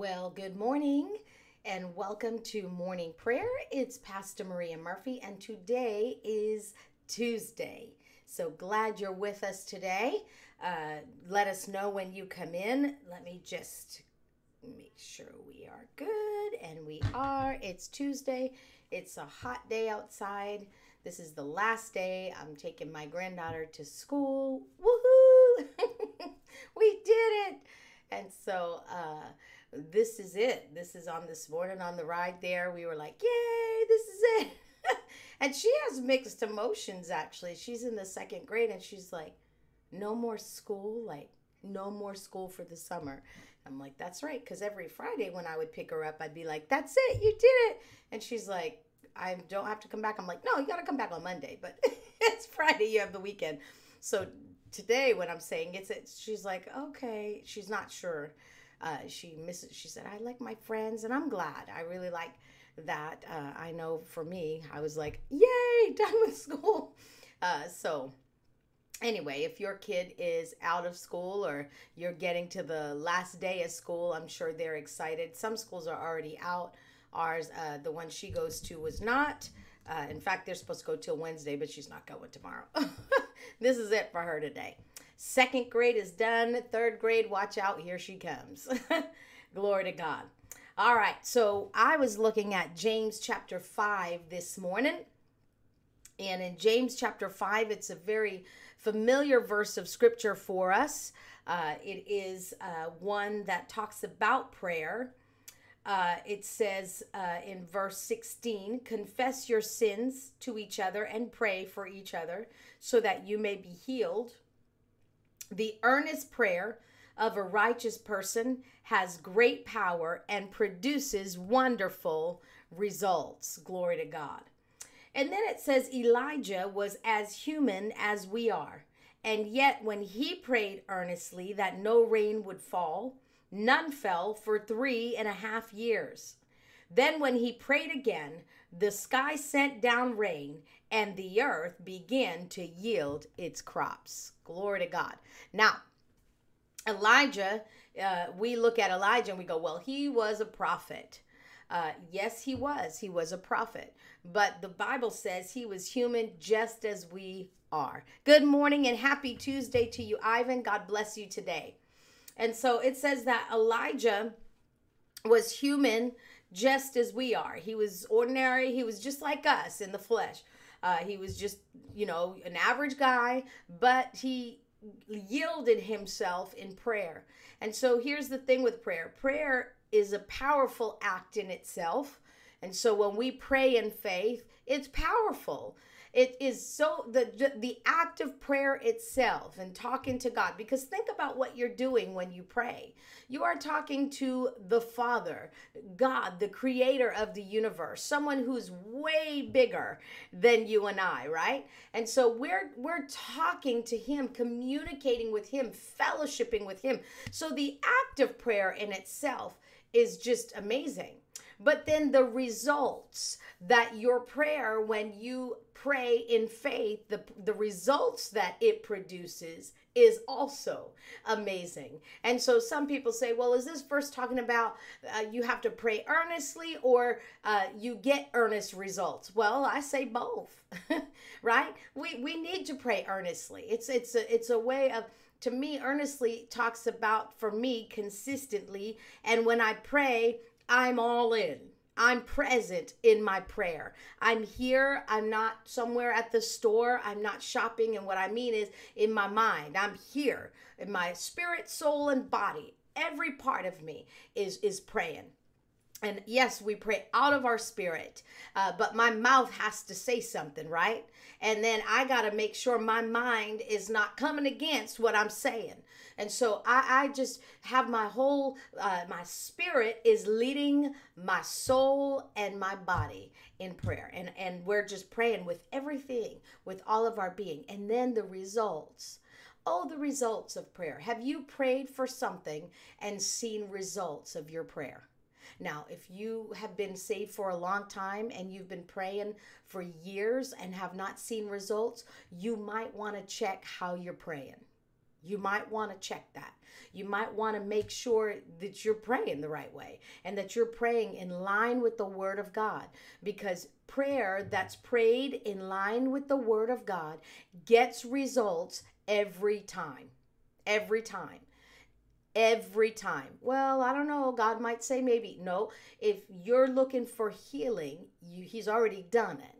Well, good morning and welcome to morning prayer. It's Pastor Maria Murphy, and today is Tuesday. So glad you're with us today. Uh, let us know when you come in. Let me just make sure we are good, and we are. It's Tuesday, it's a hot day outside. This is the last day. I'm taking my granddaughter to school. Woohoo! we did it! And so, uh, this is it. This is on this morning on the ride there. We were like, yay, this is it. and she has mixed emotions actually. She's in the second grade and she's like, no more school, like, no more school for the summer. I'm like, that's right. Because every Friday when I would pick her up, I'd be like, that's it, you did it. And she's like, I don't have to come back. I'm like, no, you got to come back on Monday, but it's Friday, you have the weekend. So today, when I'm saying it's, it, she's like, okay, she's not sure uh, she misses. She said, "I like my friends, and I'm glad. I really like that. Uh, I know for me, I was like, yay, done with school. Uh, so." Anyway, if your kid is out of school or you're getting to the last day of school, I'm sure they're excited. Some schools are already out. Ours, uh, the one she goes to, was not. Uh, in fact, they're supposed to go till Wednesday, but she's not going tomorrow. this is it for her today. Second grade is done. Third grade, watch out, here she comes. Glory to God. All right, so I was looking at James chapter 5 this morning. And in James chapter 5, it's a very familiar verse of scripture for us. Uh, it is uh, one that talks about prayer. Uh, it says uh, in verse 16, confess your sins to each other and pray for each other so that you may be healed. The earnest prayer of a righteous person has great power and produces wonderful results. Glory to God. And then it says Elijah was as human as we are. And yet, when he prayed earnestly that no rain would fall, none fell for three and a half years. Then, when he prayed again, the sky sent down rain, and the earth began to yield its crops. Glory to God. Now, Elijah, uh, we look at Elijah and we go, well, he was a prophet. Uh, yes, he was. He was a prophet. But the Bible says he was human just as we are. Good morning and happy Tuesday to you, Ivan. God bless you today. And so it says that Elijah was human just as we are. He was ordinary. He was just like us in the flesh. Uh, he was just, you know, an average guy, but he yielded himself in prayer. And so here's the thing with prayer prayer is a powerful act in itself. And so when we pray in faith, it's powerful it is so the the act of prayer itself and talking to God because think about what you're doing when you pray. You are talking to the Father, God, the creator of the universe, someone who's way bigger than you and I, right? And so we're we're talking to him, communicating with him, fellowshipping with him. So the act of prayer in itself is just amazing. But then the results that your prayer, when you pray in faith, the, the results that it produces is also amazing. And so some people say, well, is this verse talking about uh, you have to pray earnestly or uh, you get earnest results? Well, I say both, right? We, we need to pray earnestly. It's, it's, a, it's a way of, to me, earnestly talks about for me consistently. And when I pray, I'm all in. I'm present in my prayer. I'm here. I'm not somewhere at the store. I'm not shopping. And what I mean is in my mind. I'm here in my spirit, soul, and body. Every part of me is is praying and yes, we pray out of our spirit, uh, but my mouth has to say something, right? And then I got to make sure my mind is not coming against what I'm saying. And so I, I just have my whole, uh, my spirit is leading my soul and my body in prayer. And, and we're just praying with everything, with all of our being. And then the results. Oh, the results of prayer. Have you prayed for something and seen results of your prayer? Now, if you have been saved for a long time and you've been praying for years and have not seen results, you might want to check how you're praying. You might want to check that. You might want to make sure that you're praying the right way and that you're praying in line with the Word of God because prayer that's prayed in line with the Word of God gets results every time. Every time every time. Well, I don't know. God might say maybe. No, if you're looking for healing, you, He's already done it.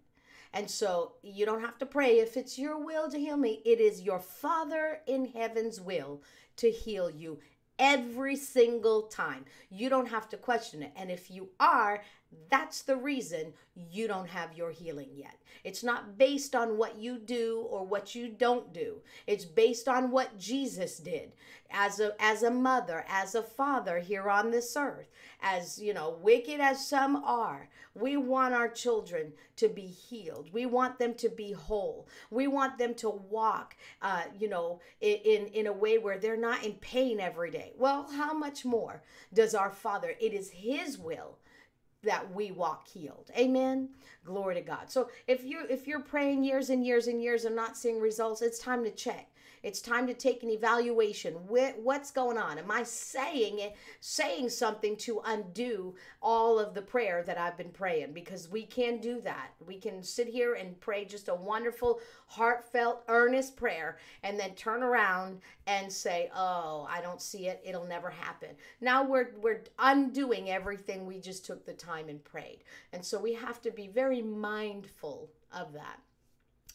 And so you don't have to pray if it's your will to heal me. It is your Father in heaven's will to heal you every single time. You don't have to question it. And if you are, that's the reason you don't have your healing yet. It's not based on what you do or what you don't do. It's based on what Jesus did as a as a mother, as a father here on this earth. As, you know, wicked as some are, we want our children to be healed. We want them to be whole. We want them to walk uh, you know, in in a way where they're not in pain every day. Well, how much more does our Father? It is his will that we walk healed. Amen. Glory to God. So if you if you're praying years and years and years and not seeing results, it's time to check. It's time to take an evaluation. What's going on? Am I saying it, saying something to undo all of the prayer that I've been praying? Because we can do that. We can sit here and pray just a wonderful, heartfelt, earnest prayer and then turn around and say, "Oh, I don't see it. It'll never happen." Now we're we're undoing everything we just took the time and prayed. And so we have to be very mindful of that.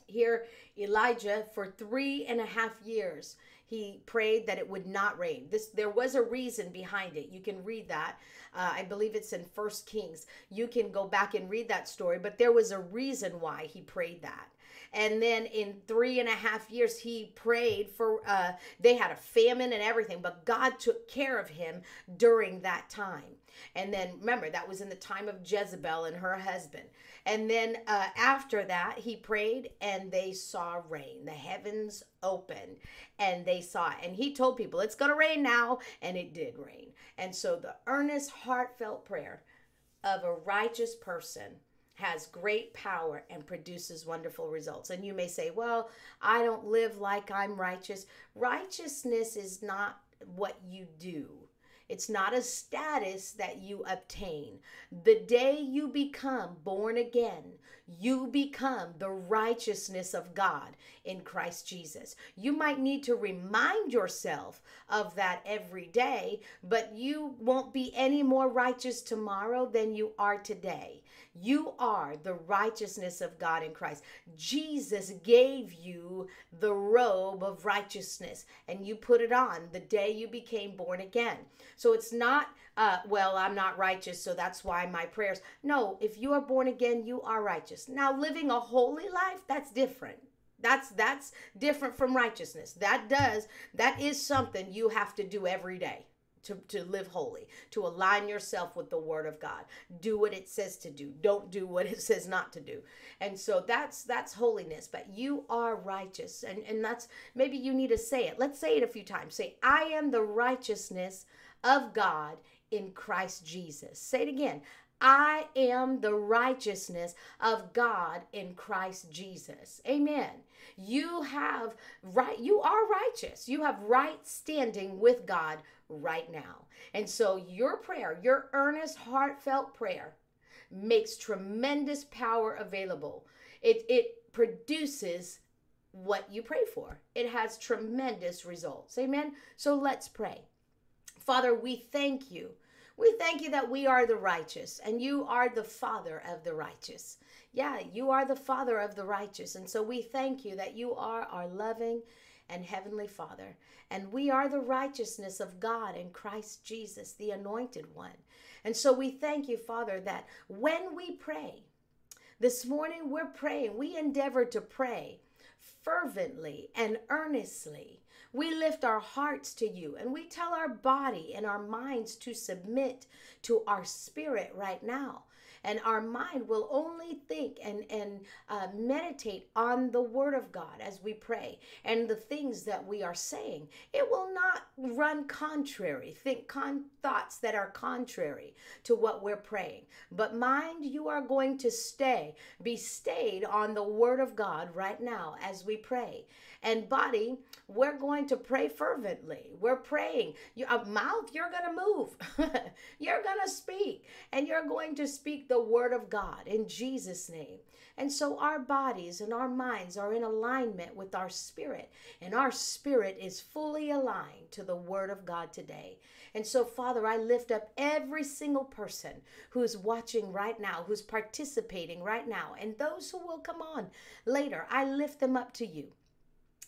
Here, Elijah, for three and a half years, he prayed that it would not rain. This there was a reason behind it. You can read that. Uh, I believe it's in First Kings. You can go back and read that story, but there was a reason why he prayed that. And then in three and a half years, he prayed for, uh, they had a famine and everything, but God took care of him during that time. And then remember, that was in the time of Jezebel and her husband. And then uh, after that, he prayed and they saw rain. The heavens opened and they saw it. And he told people, it's going to rain now. And it did rain. And so the earnest, heartfelt prayer of a righteous person has great power and produces wonderful results. And you may say, well, I don't live like I'm righteous. Righteousness is not what you do. It's not a status that you obtain. The day you become born again, you become the righteousness of God in Christ Jesus. You might need to remind yourself of that every day, but you won't be any more righteous tomorrow than you are today. You are the righteousness of God in Christ. Jesus gave you the robe of righteousness and you put it on the day you became born again. So it's not, uh, well, I'm not righteous, so that's why my prayers. No, if you are born again, you are righteous. Now, living a holy life, that's different. That's that's different from righteousness. That does that is something you have to do every day to, to live holy, to align yourself with the word of God. Do what it says to do. Don't do what it says not to do. And so that's that's holiness, but you are righteous. And, and that's maybe you need to say it. Let's say it a few times. Say, I am the righteousness of God in Christ Jesus. Say it again. I am the righteousness of God in Christ Jesus. Amen. You have right you are righteous. You have right standing with God right now. And so your prayer, your earnest, heartfelt prayer, makes tremendous power available. It, it produces what you pray for, it has tremendous results. Amen. So let's pray. Father, we thank you. We thank you that we are the righteous and you are the Father of the righteous. Yeah, you are the Father of the righteous. And so we thank you that you are our loving and Heavenly Father. And we are the righteousness of God in Christ Jesus, the anointed one. And so we thank you, Father, that when we pray, this morning we're praying, we endeavor to pray fervently and earnestly. We lift our hearts to you and we tell our body and our minds to submit to our spirit right now. And our mind will only think and and uh, meditate on the word of god as we pray and the things that we are saying. It will not run contrary. Think con- thoughts that are contrary to what we're praying. But mind, you are going to stay, be stayed on the word of God right now as we pray. And body, we're going to pray fervently. We're praying. Your mouth, you're going to move. you're going to speak. And you're going to speak the word of God in Jesus' name. And so our bodies and our minds are in alignment with our spirit, and our spirit is fully aligned to the Word of God today. And so, Father, I lift up every single person who's watching right now, who's participating right now, and those who will come on later. I lift them up to you.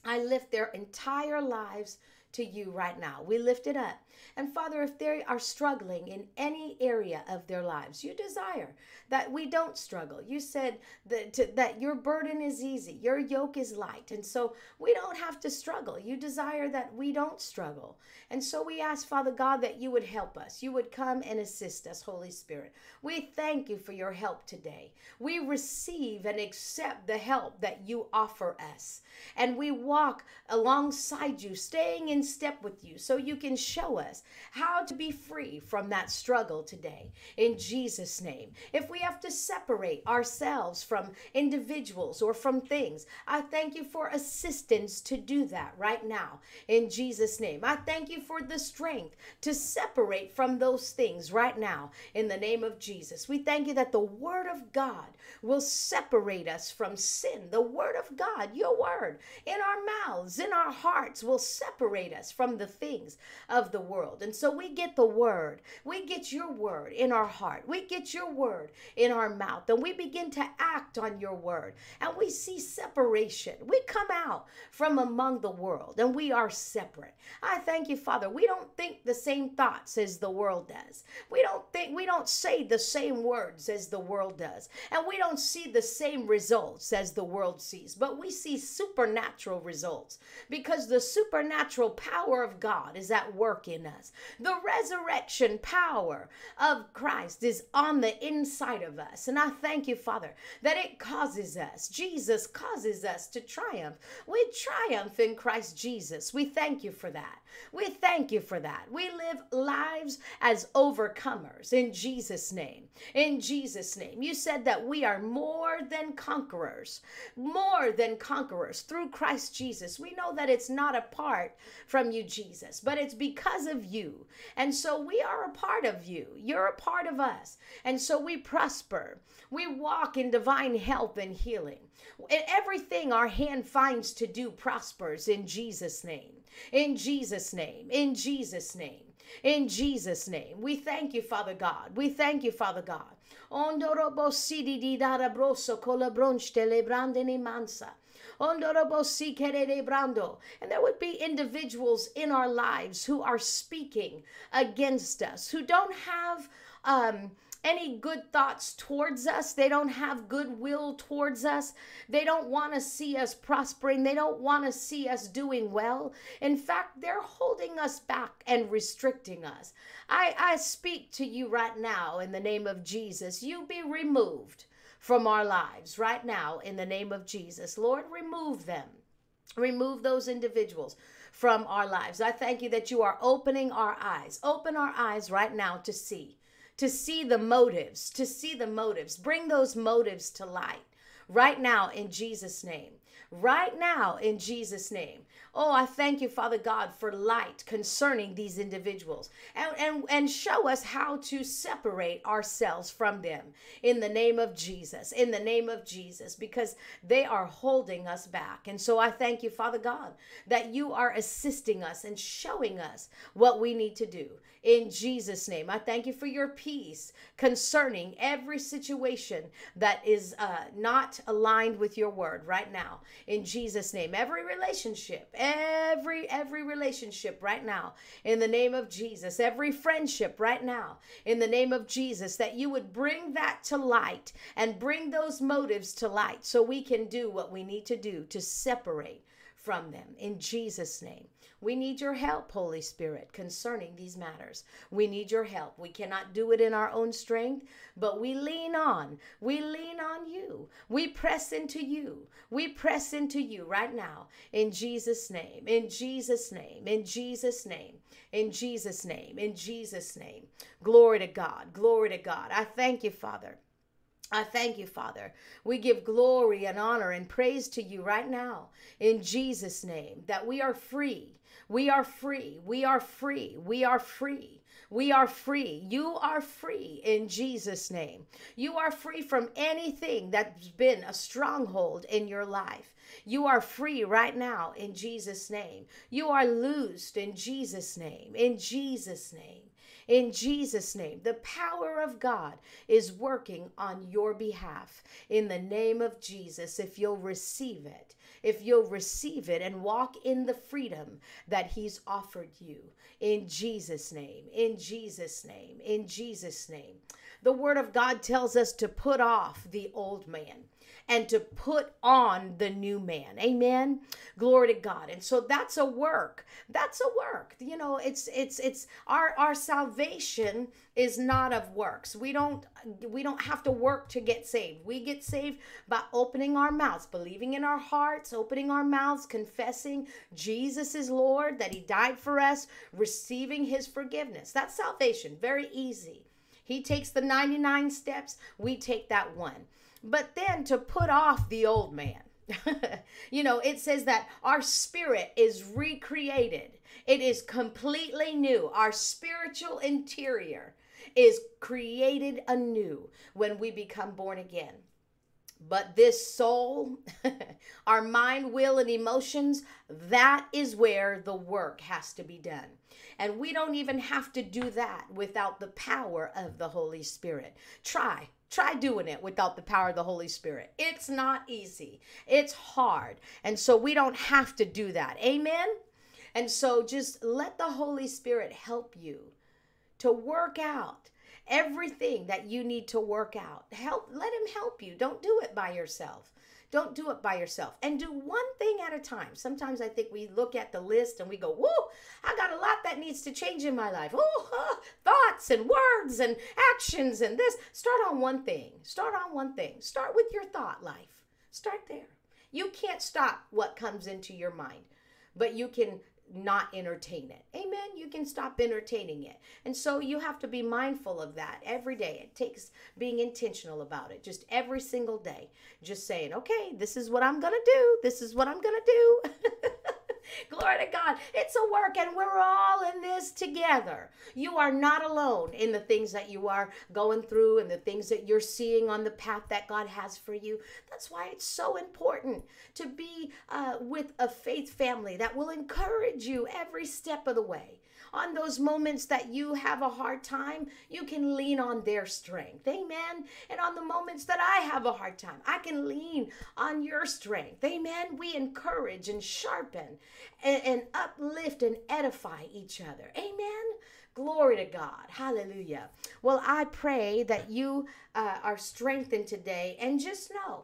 I lift their entire lives to you right now. We lift it up. And Father, if they are struggling in any area of their lives, you desire that we don't struggle. You said that, to, that your burden is easy, your yoke is light. And so we don't have to struggle. You desire that we don't struggle. And so we ask, Father God, that you would help us. You would come and assist us, Holy Spirit. We thank you for your help today. We receive and accept the help that you offer us. And we walk alongside you, staying in step with you, so you can show us how to be free from that struggle today. In Jesus' name. If we have to separate ourselves from individuals or from things, I thank you for assistance to do that right now. In Jesus' name. I thank you for the strength to separate from those things right now. In the name of Jesus. We thank you that the Word of God will separate us from sin. The Word of God, your Word, in our mouths, in our hearts, will separate us from the things of the world. And so we get the Word. We get your Word in our heart. We get your Word in our mouth. And we begin to act on your Word. And we see separation. We come out from among the world and we are separate. I thank you, Father. We don't think the same thoughts as the world does. We don't think, we don't say the same words as the world does. And we don't see the same results as the world sees. But we see supernatural results because the supernatural power of God is at work in us. The resurrection power of Christ is on the inside of us. And I thank you, Father, that it causes us, Jesus causes us to triumph. We triumph in Christ Jesus. We thank you for that. We thank you for that. We live lives as overcomers in Jesus' name. In Jesus' name. You said that we are more than conquerors, more than conquerors through Christ Jesus. We know that it's not apart from you, Jesus, but it's because of you. And so we are a part of you. You're a part of us. And so we prosper. We walk in divine health and healing. And everything our hand finds to do prospers in Jesus' name. In Jesus' name. In Jesus' name. In Jesus' name. We thank you, Father God. We thank you, Father God. Sidi di dara broso colabronch mansa. And there would be individuals in our lives who are speaking against us, who don't have um, any good thoughts towards us. They don't have goodwill towards us. They don't want to see us prospering. They don't want to see us doing well. In fact, they're holding us back and restricting us. I, I speak to you right now in the name of Jesus. You be removed from our lives right now in the name of Jesus. Lord, remove them. Remove those individuals from our lives. I thank you that you are opening our eyes. Open our eyes right now to see to see the motives, to see the motives. Bring those motives to light right now in Jesus' name. Right now in Jesus' name. Oh, I thank you, Father God, for light concerning these individuals and, and, and show us how to separate ourselves from them in the name of Jesus, in the name of Jesus, because they are holding us back. And so I thank you, Father God, that you are assisting us and showing us what we need to do in Jesus' name. I thank you for your peace concerning every situation that is uh, not aligned with your word right now in Jesus' name. Every relationship, every every every relationship right now in the name of Jesus every friendship right now in the name of Jesus that you would bring that to light and bring those motives to light so we can do what we need to do to separate from them in Jesus name we need your help, Holy Spirit, concerning these matters. We need your help. We cannot do it in our own strength, but we lean on. We lean on you. We press into you. We press into you right now in Jesus' name, in Jesus' name, in Jesus' name. In Jesus' name, in Jesus' name. Glory to God, glory to God. I thank you, Father. I thank you, Father. We give glory and honor and praise to you right now in Jesus' name that we are free. We are free. We are free. We are free. We are free. You are free in Jesus' name. You are free from anything that's been a stronghold in your life. You are free right now in Jesus' name. You are loosed in Jesus' name. In Jesus' name. In Jesus' name, the power of God is working on your behalf. In the name of Jesus, if you'll receive it, if you'll receive it and walk in the freedom that He's offered you. In Jesus' name, in Jesus' name, in Jesus' name. The Word of God tells us to put off the old man and to put on the new man. Amen. Glory to God. And so that's a work. That's a work. You know, it's it's it's our our salvation is not of works. We don't we don't have to work to get saved. We get saved by opening our mouths, believing in our hearts, opening our mouths, confessing Jesus is Lord, that he died for us, receiving his forgiveness. That's salvation. Very easy. He takes the 99 steps, we take that one but then to put off the old man. you know, it says that our spirit is recreated, it is completely new. Our spiritual interior is created anew when we become born again. But this soul, our mind, will, and emotions, that is where the work has to be done. And we don't even have to do that without the power of the Holy Spirit. Try, Try doing it without the power of the Holy Spirit. It's not easy, it's hard. And so we don't have to do that. Amen? And so just let the Holy Spirit help you to work out everything that you need to work out. Help let him help you. Don't do it by yourself. Don't do it by yourself and do one thing at a time. Sometimes I think we look at the list and we go, Whoa, I got a lot that needs to change in my life. Oh, thoughts and words and actions and this. Start on one thing. Start on one thing. Start with your thought life. Start there. You can't stop what comes into your mind, but you can not entertain it. Amen. You can stop entertaining it. And so you have to be mindful of that every day. It takes being intentional about it just every single day. Just saying, okay, this is what I'm going to do. This is what I'm going to do. Glory to God. It's a work, and we're all in this together. You are not alone in the things that you are going through and the things that you're seeing on the path that God has for you. That's why it's so important to be uh, with a faith family that will encourage you every step of the way on those moments that you have a hard time, you can lean on their strength. Amen. And on the moments that I have a hard time, I can lean on your strength. Amen. We encourage and sharpen and, and uplift and edify each other. Amen. Glory to God. Hallelujah. Well, I pray that you uh, are strengthened today and just know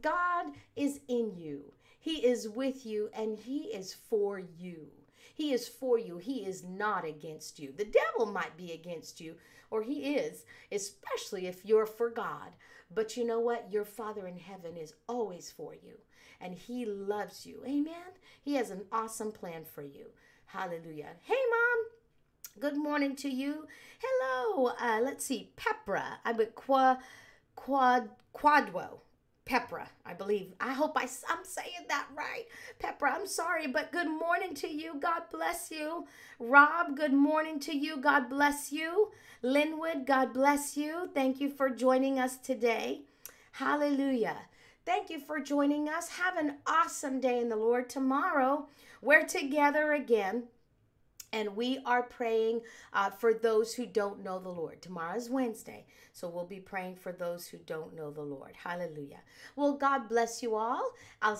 God is in you. He is with you and He is for you. He is for you. He is not against you. The devil might be against you, or he is, especially if you're for God. But you know what? Your Father in heaven is always for you, and He loves you. Amen. He has an awesome plan for you. Hallelujah. Hey, Mom. Good morning to you. Hello. Uh, let's see. Pepra. I would quad quad quadwo. Pepra, I believe. I hope I, I'm saying that right. Pepra, I'm sorry, but good morning to you. God bless you. Rob, good morning to you. God bless you. Linwood, God bless you. Thank you for joining us today. Hallelujah. Thank you for joining us. Have an awesome day in the Lord. Tomorrow, we're together again and we are praying uh, for those who don't know the Lord. Tomorrow is Wednesday, so we'll be praying for those who don't know the Lord. Hallelujah. Well, God bless you all. I'll